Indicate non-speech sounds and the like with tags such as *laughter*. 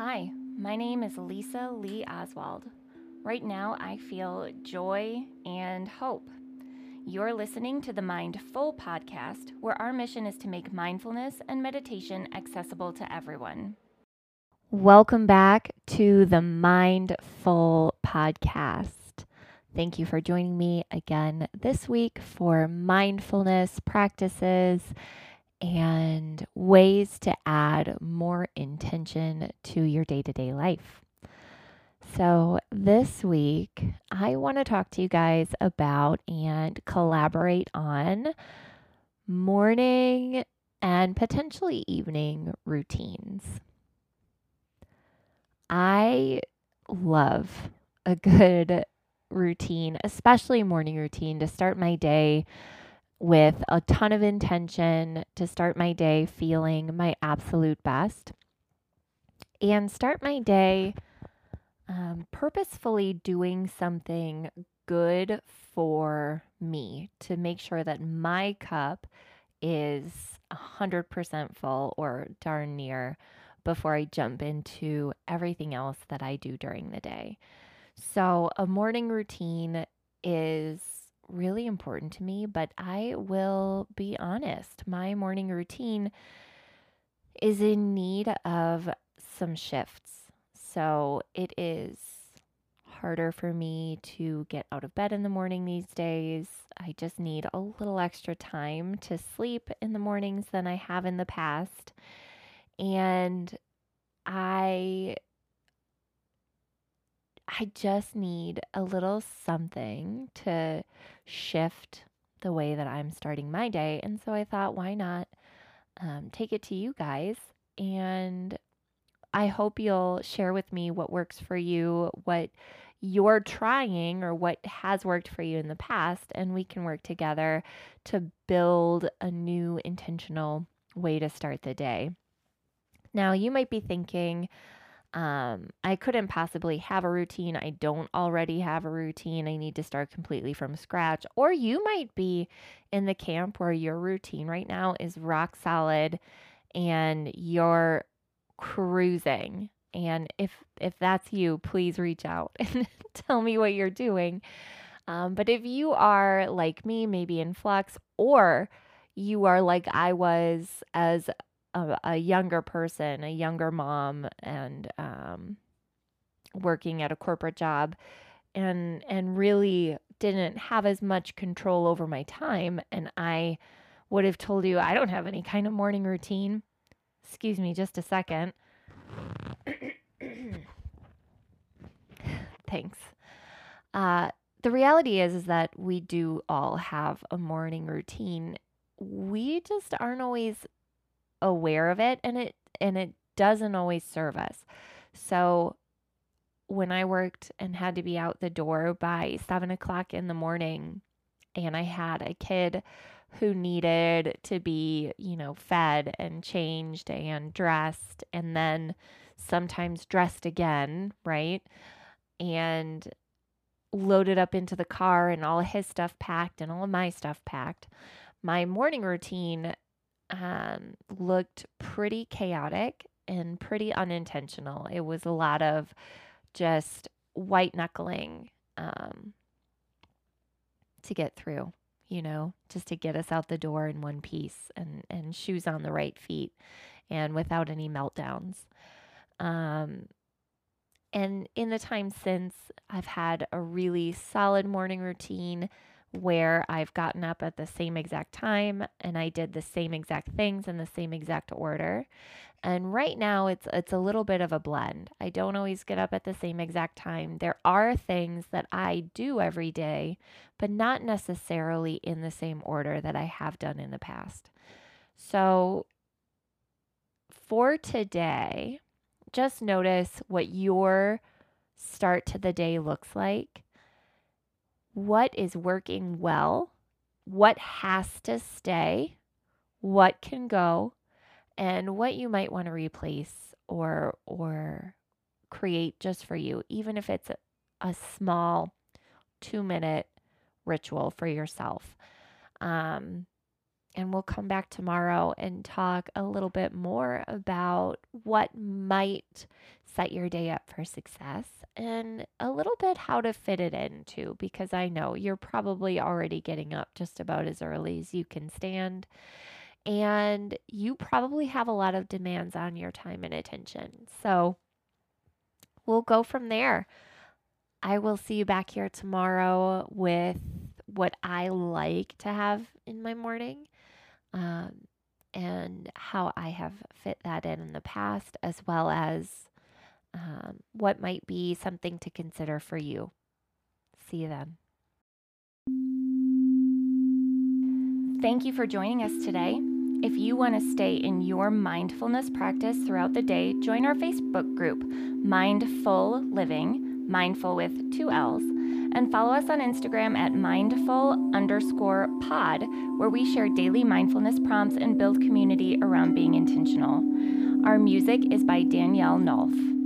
Hi, my name is Lisa Lee Oswald. Right now, I feel joy and hope. You're listening to the MindFULL podcast, where our mission is to make mindfulness and meditation accessible to everyone. Welcome back to the MindFULL podcast. Thank you for joining me again this week for mindfulness practices and ways to add more intention to your day to day life. So, this week, I want to talk to you guys about and collaborate on morning and potentially evening routines. I love a good routine, especially morning routine, to start my day with a ton of intention, to start my day feeling my absolute best, and start my day um, purposefully doing something good for me to make sure that my cup is 100% full or darn near before I jump into everything else that I do during the day. So, a morning routine is really important to me, but I will be honest, my morning routine is in need of some shifts. So it is harder for me to get out of bed in the morning these days. I just need a little extra time to sleep in the mornings than I have in the past. And I I just need a little something to shift the way that I'm starting my day. And so I thought, why not um, take it to you guys? And I hope you'll share with me what works for you, what you're trying, or what has worked for you in the past. And we can work together to build a new intentional way to start the day. Now, you might be thinking, um, I couldn't possibly have a routine. I don't already have a routine. I need to start completely from scratch. Or you might be in the camp where your routine right now is rock solid and you're cruising. And if if that's you, please reach out *laughs* and tell me what you're doing. Um, but if you are like me, maybe in flux, or you are like I was as a, a younger person, a younger mom, and um, working at a corporate job, and and really didn't have as much control over my time, and I would have told you I don't have any kind of morning routine. Excuse me, just a second. *coughs* Thanks. Uh, the reality is is that we do all have a morning routine. We just aren't always aware of it and it and it doesn't always serve us. So when I worked and had to be out the door by seven o'clock in the morning and I had a kid who needed to be, you know, fed and changed and dressed and then sometimes dressed again, right? And loaded up into the car and all his stuff packed and all of my stuff packed. My morning routine um, looked pretty chaotic and pretty unintentional. It was a lot of just white knuckling um, to get through, you know, just to get us out the door in one piece and, and shoes on the right feet and without any meltdowns. Um, and in the time since, I've had a really solid morning routine where I've gotten up at the same exact time and I did the same exact things in the same exact order. And right now it's it's a little bit of a blend. I don't always get up at the same exact time. There are things that I do every day, but not necessarily in the same order that I have done in the past. So for today, just notice what your start to the day looks like what is working well, what has to stay, what can go, and what you might want to replace or or create just for you, even if it's a, a small two minute ritual for yourself. Um, and we'll come back tomorrow and talk a little bit more about what might set your day up for success and a little bit how to fit it in too, because I know you're probably already getting up just about as early as you can stand. And you probably have a lot of demands on your time and attention. So we'll go from there. I will see you back here tomorrow with what I like to have in my morning um, and how I have fit that in in the past, as well as um, what might be something to consider for you. See you then. Thank you for joining us today. If you want to stay in your mindfulness practice throughout the day, join our Facebook group, MindFull Living, mindful with two L's, and follow us on Instagram at mindful underscore pod, where we share daily mindfulness prompts and build community around being intentional. Our music is by Danielle Nolff.